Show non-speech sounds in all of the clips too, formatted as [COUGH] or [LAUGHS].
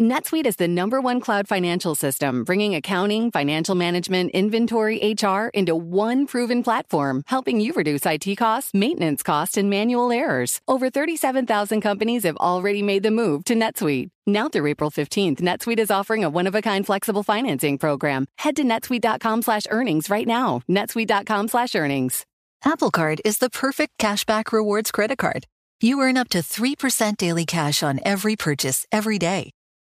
NetSuite is the number one cloud financial system, bringing accounting, financial management, inventory, HR into one proven platform, helping you reduce IT costs, maintenance costs, and manual errors. Over 37,000 companies have already made the move to NetSuite. Now through April 15th, NetSuite is offering a one-of-a-kind flexible financing program. Head to netsuite.com slash earnings right now. netsuite.com slash earnings. Apple Card is the perfect cashback rewards credit card. You earn up to 3% daily cash on every purchase every day.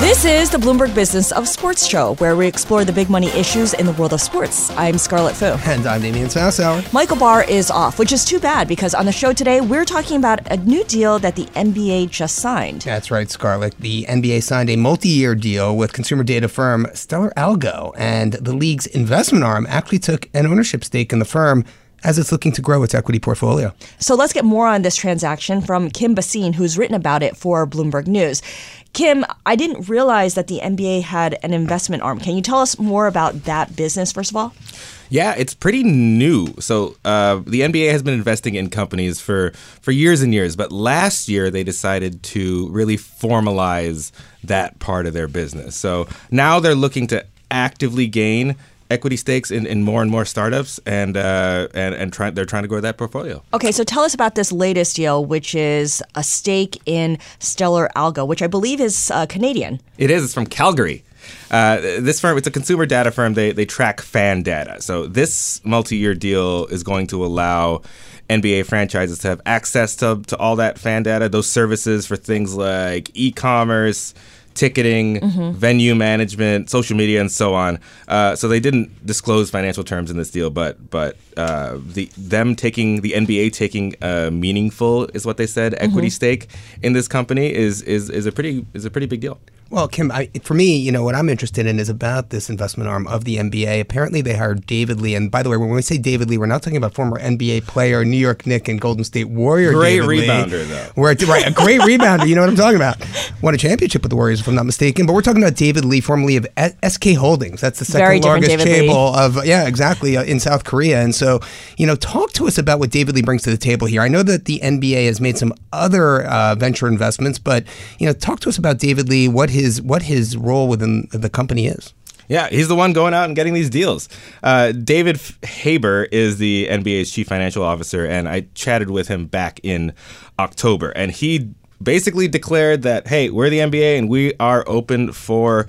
This is the Bloomberg Business of Sports show, where we explore the big money issues in the world of sports. I'm Scarlet Fu. And I'm Damian Sassower. Michael Barr is off, which is too bad because on the show today, we're talking about a new deal that the NBA just signed. That's right, Scarlet. The NBA signed a multi year deal with consumer data firm StellarAlgo, and the league's investment arm actually took an ownership stake in the firm as it's looking to grow its equity portfolio. So let's get more on this transaction from Kim Bhasin, who's written about it for Bloomberg News. Kim, I didn't realize that the NBA had an investment arm. Can you tell us more about that business, first of all? Yeah, it's pretty new. So uh, the NBA has been investing in companies for for years and years, but last year they decided to really formalize that part of their business. So now they're looking to actively gain equity stakes in, in more and more startups, and uh, and and try, they're trying to grow that portfolio. Okay, so tell us about this latest deal, which is a stake in StellarAlgo, which I believe is uh, Canadian. It is. It's from Calgary. Uh, this firm, it's a consumer data firm. They they track fan data. So this multi-year deal is going to allow NBA franchises to have access to, to all that fan data, those services for things like e-commerce, ticketing, mm-hmm. venue management, social media, and so on. Uh, so they didn't disclose financial terms in this deal, but but uh, the them taking the NBA taking a meaningful is what they said equity mm-hmm. stake in this company is is is a pretty is a pretty big deal. Well, Kim, I, for me, you know, what I'm interested in is about this investment arm of the NBA. Apparently, they hired David Lee. And by the way, when we say David Lee, we're not talking about former NBA player, New York Knick and Golden State Warrior. Great David rebounder, Lee. though. We're, right, a great rebounder. You know what I'm talking about. Won a championship with the Warriors, if I'm not mistaken. But we're talking about David Lee, formerly of SK Holdings. That's the second largest table Lee. of, yeah, exactly, uh, in South Korea. And so, you know, talk to us about what David Lee brings to the table here. I know that the NBA has made some other uh, venture investments, but, you know, talk to us about David Lee, what his, what his role within the company is. Yeah, he's the one going out and getting these deals. Uh, David Haber is the NBA's chief financial officer, and I chatted with him back in October, and he basically declared that, hey, we're the NBA and we are open for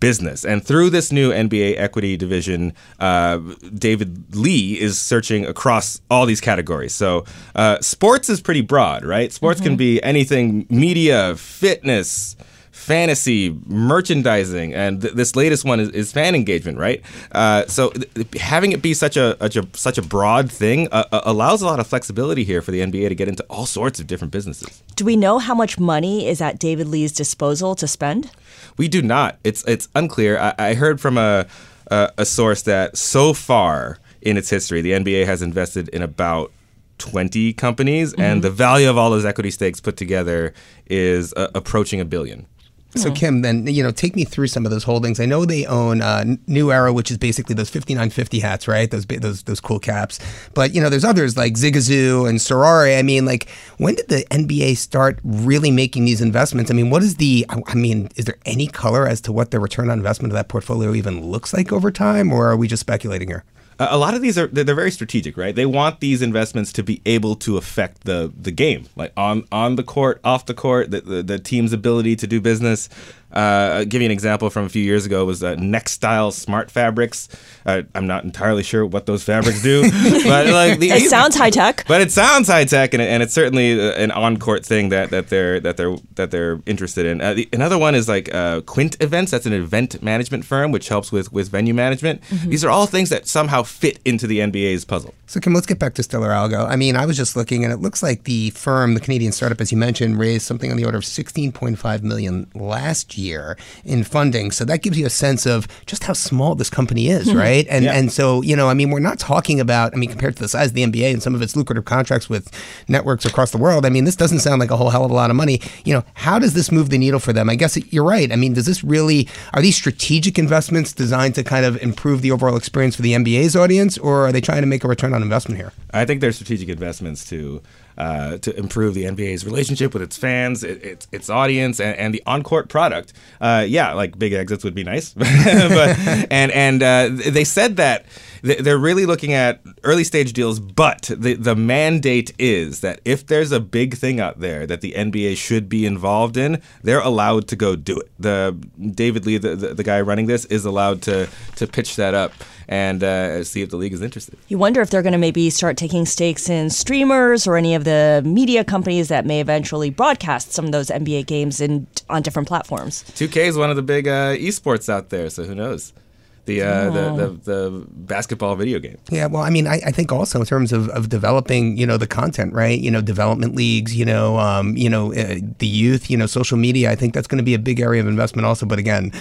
business. And through this new NBA equity division, uh, David Lee is searching across all these categories. So uh, sports is pretty broad, right? Sports mm-hmm. can be anything media, fitness, fantasy, merchandising, and th- this latest one is, is fan engagement, right? Uh, so th- having it be such a, a, such a broad thing uh, uh allows a lot of flexibility here for the NBA to get into all sorts of different businesses. Do we know how much money is at David Lee's disposal to spend? We do not. It's it's unclear. I, I heard from a, a a source that so far in its history, the NBA has invested in about 20 companies, mm-hmm. and the value of all those equity stakes put together is uh, approaching a billion. So hmm. Kim, then you know, take me through some of those holdings. I know they own uh, New Era, which is basically those 5950 hats, right? Those those those cool caps. But you know, there's others like Zigazoo and Sorare. I mean, like, when did the NBA start really making these investments? I mean, what is the? I mean, is there any color as to what the return on investment of that portfolio even looks like over time, or are we just speculating here? A lot of these are they're very strategic, right? They want these investments to be able to affect the the game, like on on the court, off the court, the the, the team's ability to do business. Uh, I'll give you an example from a few years ago was uh, Nextiles Smart Fabrics. Uh, I'm not entirely sure what those fabrics do, [LAUGHS] but like the, it sounds high tech. But it sounds high tech, and, and it's certainly uh, an on court thing that, that they're that they're that they're interested in. Uh, the, another one is like uh, Quint Events. That's an event management firm which helps with with venue management. Mm-hmm. These are all things that somehow fit into the NBA's puzzle. So Kim, let's get back to StellarAlgo. I mean, I was just looking, and it looks like the firm, the Canadian startup, as you mentioned, raised something on the order of 16.5 million last year year in funding. So that gives you a sense of just how small this company is, mm-hmm. right? And Yeah. and so you know, I mean, we're not talking about. I mean, compared to the size of the NBA and some of its lucrative contracts with networks across the world, I mean, this doesn't sound like a whole hell of a lot of money. You know, how does this move the needle for them? I guess you're right. I mean, does this really are these strategic investments designed to kind of improve the overall experience for the NBA's audience, or are they trying to make a return on investment here? I think they're strategic investments to uh, to improve the NBA's relationship with its fans, it, its its audience, and, and the on court product. Uh, yeah, like big exits would be nice, [LAUGHS] but and and uh, they said that th- they're really looking at early stage deals, but the the mandate is that if there's a big thing out there that the NBA should be involved in, they're allowed to go do it. The David Lee, the, the, the guy running this, is allowed to to pitch that up and uh, see if the league is interested. You wonder if they're going to maybe start taking stakes in streamers or any of the media companies that may eventually broadcast some of those NBA games in, on different platforms. 2K is one of the big uh, esports out there, so who knows? The, uh, the, the the basketball video game. Yeah, well, I mean, I, I think also in terms of, of developing, you know, the content, right? You know, development leagues, you know, um, you know, uh, the youth, you know, social media. I think that's going to be a big area of investment also. But again,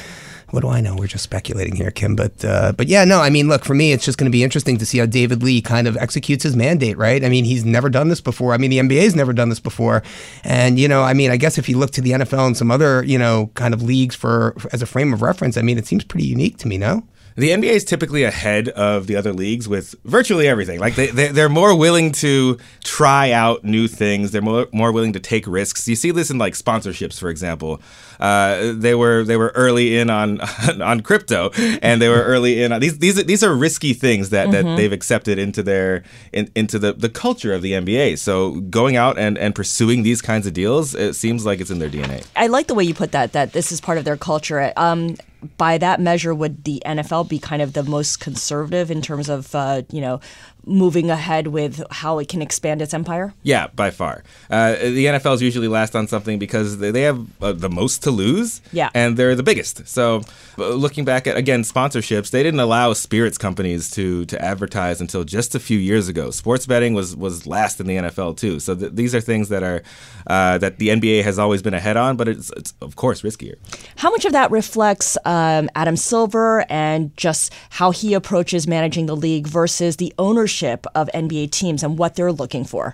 what do I know? We're just speculating here, Kim. But uh, but yeah, no, I mean, look, for me, it's just going to be interesting to see how David Lee kind of executes his mandate, right? I mean, he's never done this before. I mean, the NBA's never done this before, and you know, I mean, I guess if you look to the NFL and some other, you know, kind of leagues for as a frame of reference, I mean, it seems pretty unique to me, no? The NBA is typically ahead of the other leagues with virtually everything. Like they, they they're more willing to try out new things. They're more more willing to take risks. You see this in like sponsorships, for example. Uh, they were they were early in on [LAUGHS] on crypto, and they were early in on these these these are risky things that, that they've accepted into their in, into the, the culture of the NBA. So going out and, and pursuing these kinds of deals, it seems like it's in their DNA. I like the way you put that, that this is part of their culture. Um, by that measure, would the NFL be kind of the most conservative in terms of, uh, you know, moving ahead with how it can expand its empire? Yeah, by far. Uh, the NFL's usually last on something because they they have uh, the most to lose. Yeah. And they're the biggest. So, uh, looking back at, again, sponsorships, they didn't allow spirits companies to, to advertise until just a few years ago. Sports betting was, was last in the NFL, too. So, th- these are things that are uh, that the NBA has always been ahead on, but it's, it's of course, riskier. How much of that reflects um, Adam Silver and just how he approaches managing the league versus the ownership of NBA teams and what they're looking for?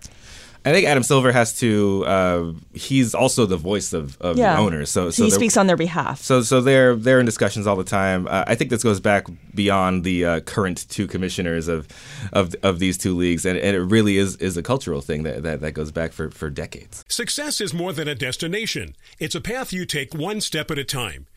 I think Adam Silver has to. Uh, he's also the voice of, of the owners, so so he speaks on their behalf. So, so they're they're in discussions all the time. Uh, I think this goes back beyond the uh, current two commissioners of of, of these two leagues, and, and it really is is a cultural thing that, that, that goes back for, for decades. Success is more than a destination. It's a path you take one step at a time.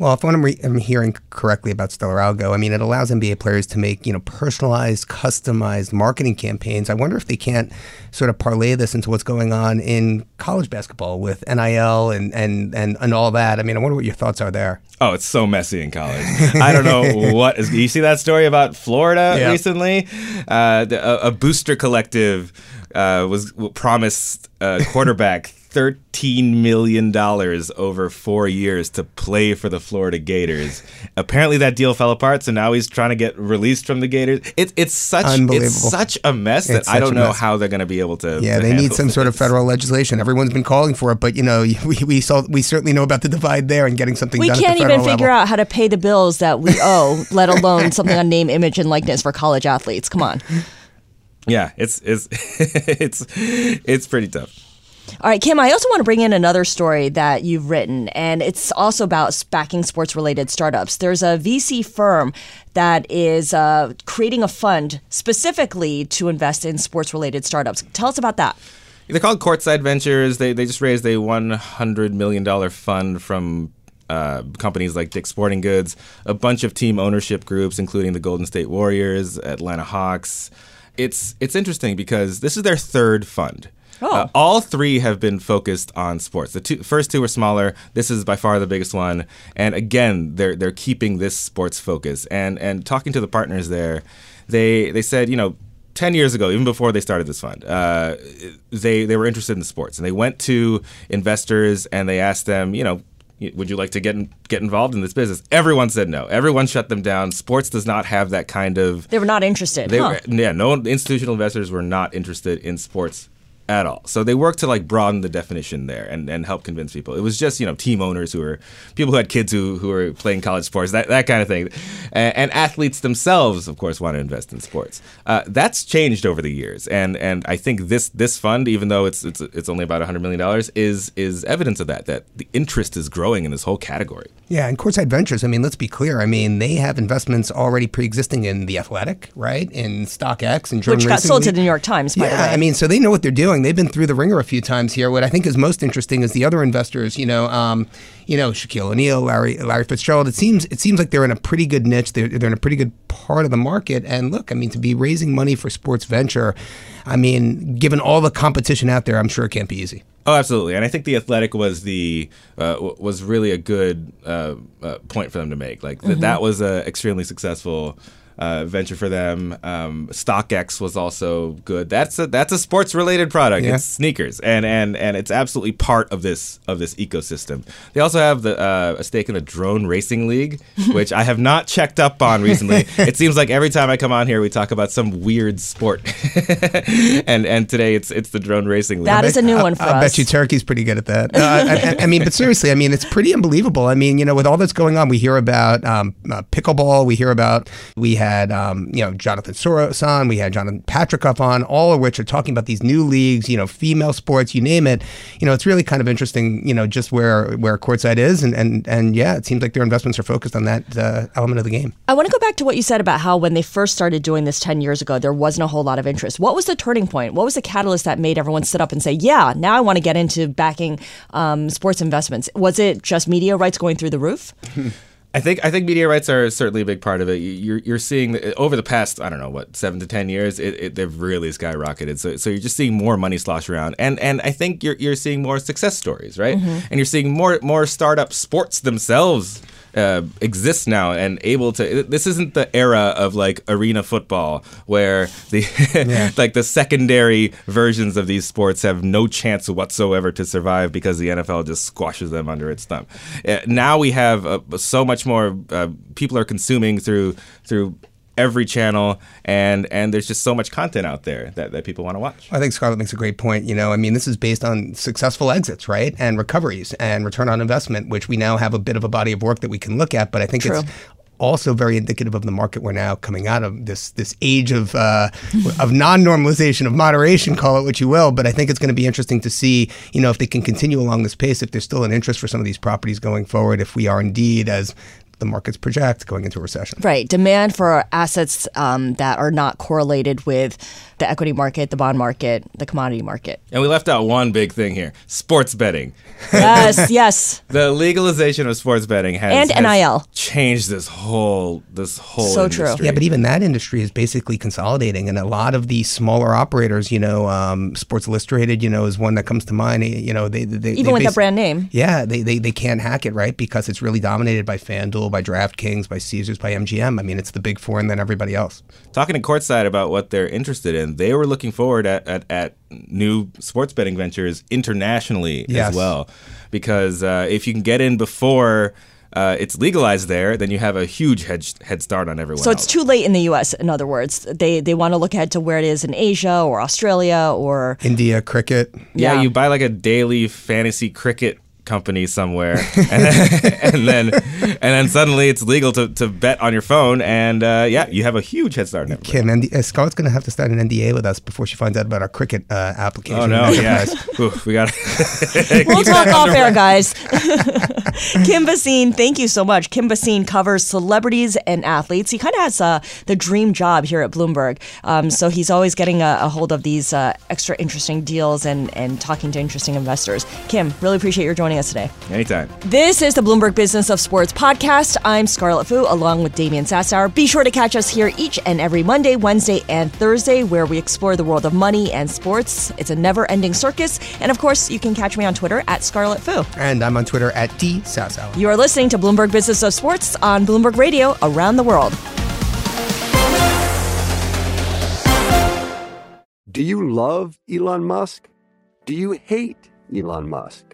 Well, if I'm, re- I'm hearing correctly about StellarAlgo, I mean, it allows NBA players to make, you know, personalized, customized marketing campaigns. I wonder if they can't sort of parlay this into what's going on in college basketball with NIL and, and, and, and all that. I mean, I wonder what your thoughts are there. Oh, it's so messy in college. I don't know [LAUGHS] what is. You see that story about Florida Yeah. recently? Uh, a, a booster collective uh, was promised a [LAUGHS] quarterback thirteen million dollars over four years to play for the Florida Gators. Apparently, that deal fell apart, so now he's trying to get released from the Gators. It's it's such it's such a mess that I don't know mess. how they're going to be able to. Yeah, to they need handle some sort of federal legislation. Everyone's been calling for it, but you know, [LAUGHS] we, we saw we certainly know about the divide there and getting something We done. can't at the even federal figure level. out how to pay the bills that we [LAUGHS] owe, let alone something on name, image, and likeness for college athletes. Come on. Yeah, it's it's [LAUGHS] it's it's pretty tough. All right, Kim, I also want to bring in another story that you've written, and it's also about backing sports related startups. There's a VC firm that is uh, creating a fund specifically to invest in sports related startups. Tell us about that. They're called Courtside Ventures. They they just raised a one hundred million dollar fund from uh, companies like Dick's Sporting Goods, a bunch of team ownership groups, including the Golden State Warriors, Atlanta Hawks. It's it's interesting because this is their third fund. Uh, all three have been focused on sports. The two, first two were smaller. This is by far the biggest one. And again, they're they're keeping this sports focus. And and talking to the partners there, they they said, you know, 10 years ago, even before they started this fund, uh, they, they were interested in sports. And they went to investors and they asked them, you know, would you like to get in, get involved in this business? Everyone said no. Everyone shut them down. Sports does not have that kind of. They were not interested. They huh? were, yeah, no institutional investors were not interested in sports at all. So they worked to like broaden the definition there and, and help convince people. It was just, you know, team owners who were people who had kids who, who were playing college sports, that, that kind of thing. And, and athletes themselves, of course, want to invest in sports. Uh, that's changed over the years. And and I think this this fund, even though it's it's it's only about $100 million, is is evidence of that, that the interest is growing in this whole category. Yeah, and Courtside Ventures, I mean, let's be clear. I mean, they have investments already pre-existing in The Athletic, right? In StockX and Jordan Which got Racing sold to the New York Times, by the Yeah, way. I mean, so they know what they're doing. They've been through the ringer a few times here. What I think is most interesting is the other investors. You know, um, you know, Shaquille O'Neal, Larry, Larry Fitzgerald. It seems it seems like they're in a pretty good niche. They're, they're in a pretty good part of the market. And look, I mean, to be raising money for sports venture, I mean, given all the competition out there, I'm sure it can't be easy. Oh, absolutely, and I think the athletic was the uh, w- was really a good uh, uh, point for them to make. Like th- that was a extremely successful uh, venture for them. Um, StockX was also good. That's a that's a sports related product. Yeah. It's sneakers, and and and it's absolutely part of this of this ecosystem. They also have the uh, a stake in the drone racing league, [LAUGHS] which I have not checked up on recently. [LAUGHS] it seems like every time I come on here, we talk about some weird sport, [LAUGHS] and and today it's it's the drone racing league. That is a new one for I, I us. bet you Turkey's pretty good at that. No, I, I, I mean, but seriously, I mean, it's pretty unbelievable. I mean, you know, with all that's going on, we hear about um, uh, pickleball. We hear about we had um, you know Jonathan Soros on. We had Jonathan Patricof on. All of which are talking about these new leagues. You know, female sports. You name it. You know, it's really kind of interesting. You know, just where where courtside is, and and and yeah, it seems like their investments are focused on that uh, element of the game. I want to go back to what you said about how when they first started doing this 10 years ago, there wasn't a whole lot of interest. What was the turning point? What was the catalyst that made everyone sit up and say, yeah, now I want to get into backing um, sports investments? Was it just media rights going through the roof? [LAUGHS] I think I think media rights are certainly a big part of it. You- You're you're seeing uh, over the past I don't know what seven to ten years, it, it, they've really skyrocketed. So so you're just seeing more money slosh around, and and I think you're you're seeing more success stories, right? Mm-hmm. And you're seeing more more startup sports themselves. Uh, exist now and able to. This isn't the era of like arena football where the [LAUGHS] like the secondary versions of these sports have no chance whatsoever to survive because the NFL just squashes them under its thumb. Uh, now we have uh, so much more uh, people are consuming through through every channel and and there's just so much content out there that, that people want to watch. I think Scarlet makes a great point. You know, I mean, this is based on successful exits, right? And recoveries and return on investment, which we now have a bit of a body of work that we can look at. But I think True. it's also very indicative of the market we're now coming out of this this age of uh, of non-normalization of moderation, call it what you will. But I think it's going to be interesting to see, you know, if they can continue along this pace, if there's still an interest for some of these properties going forward, if we are indeed as the markets project going into a recession. Right. Demand for assets um, that are not correlated with the equity market, the bond market, the commodity market. And we left out one big thing here sports betting. Yes, [LAUGHS] yes. The legalization of sports betting has, And has NIL. changed this whole this whole So true. Yeah, but even that industry is basically consolidating, and a lot of the smaller operators, you know, um, Sports Illustrated, you know, is one that comes to mind. You know, they, they Even they with the basi- brand name. Yeah, they, they they can't hack it, right? Because it's really dominated by FanDuel, by DraftKings, by Caesars, by MGM. I mean, it's the big four, and then everybody else. talking to courtside about what they're interested in, they were looking forward at, at, at new sports betting ventures internationally Yes. as well. Because uh, if you can get in before uh, it's legalized there, then you have a huge head, head start on everyone So it's else. too late in the U.S. In other words, they they want to look ahead to where it is in Asia or Australia or India cricket. yeah, yeah. you buy like a daily fantasy cricket company somewhere, and [LAUGHS] then, [LAUGHS] and then and then suddenly it's legal to, to bet on your phone, and uh, yeah, you have a huge head start on everybody. Kim, ND- uh, Scarlet's going to have to start an NDA with us before she finds out about our cricket uh, application. Oh no, [LAUGHS] yeah, Oof, we got. We'll talk off air, guys. Kim Bhasin, thank you so much. Kim Bhasin covers celebrities and athletes. He kind of has uh, the dream job here at Bloomberg. Um, so he's always getting a, a hold of these uh, extra interesting deals and, and talking to interesting investors. Kim, really appreciate your joining us today. Anytime. This is the Bloomberg Business of Sports podcast. I'm Scarlet Fu along with Damian Sassower. Be sure to catch us here each and every Monday, Wednesday, and Thursday where we explore the world of money and sports. It's a never ending circus. And of course, you can catch me on Twitter at Scarlet Fu. And I'm on Twitter at D Sassower. You are listening to Bloomberg Business of Sports on Bloomberg Radio around the world. Do you love Elon Musk? Do you hate Elon Musk?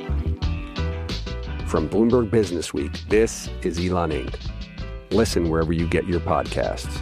From Bloomberg Business Week, this is Elon Inc. Listen wherever you get your podcasts.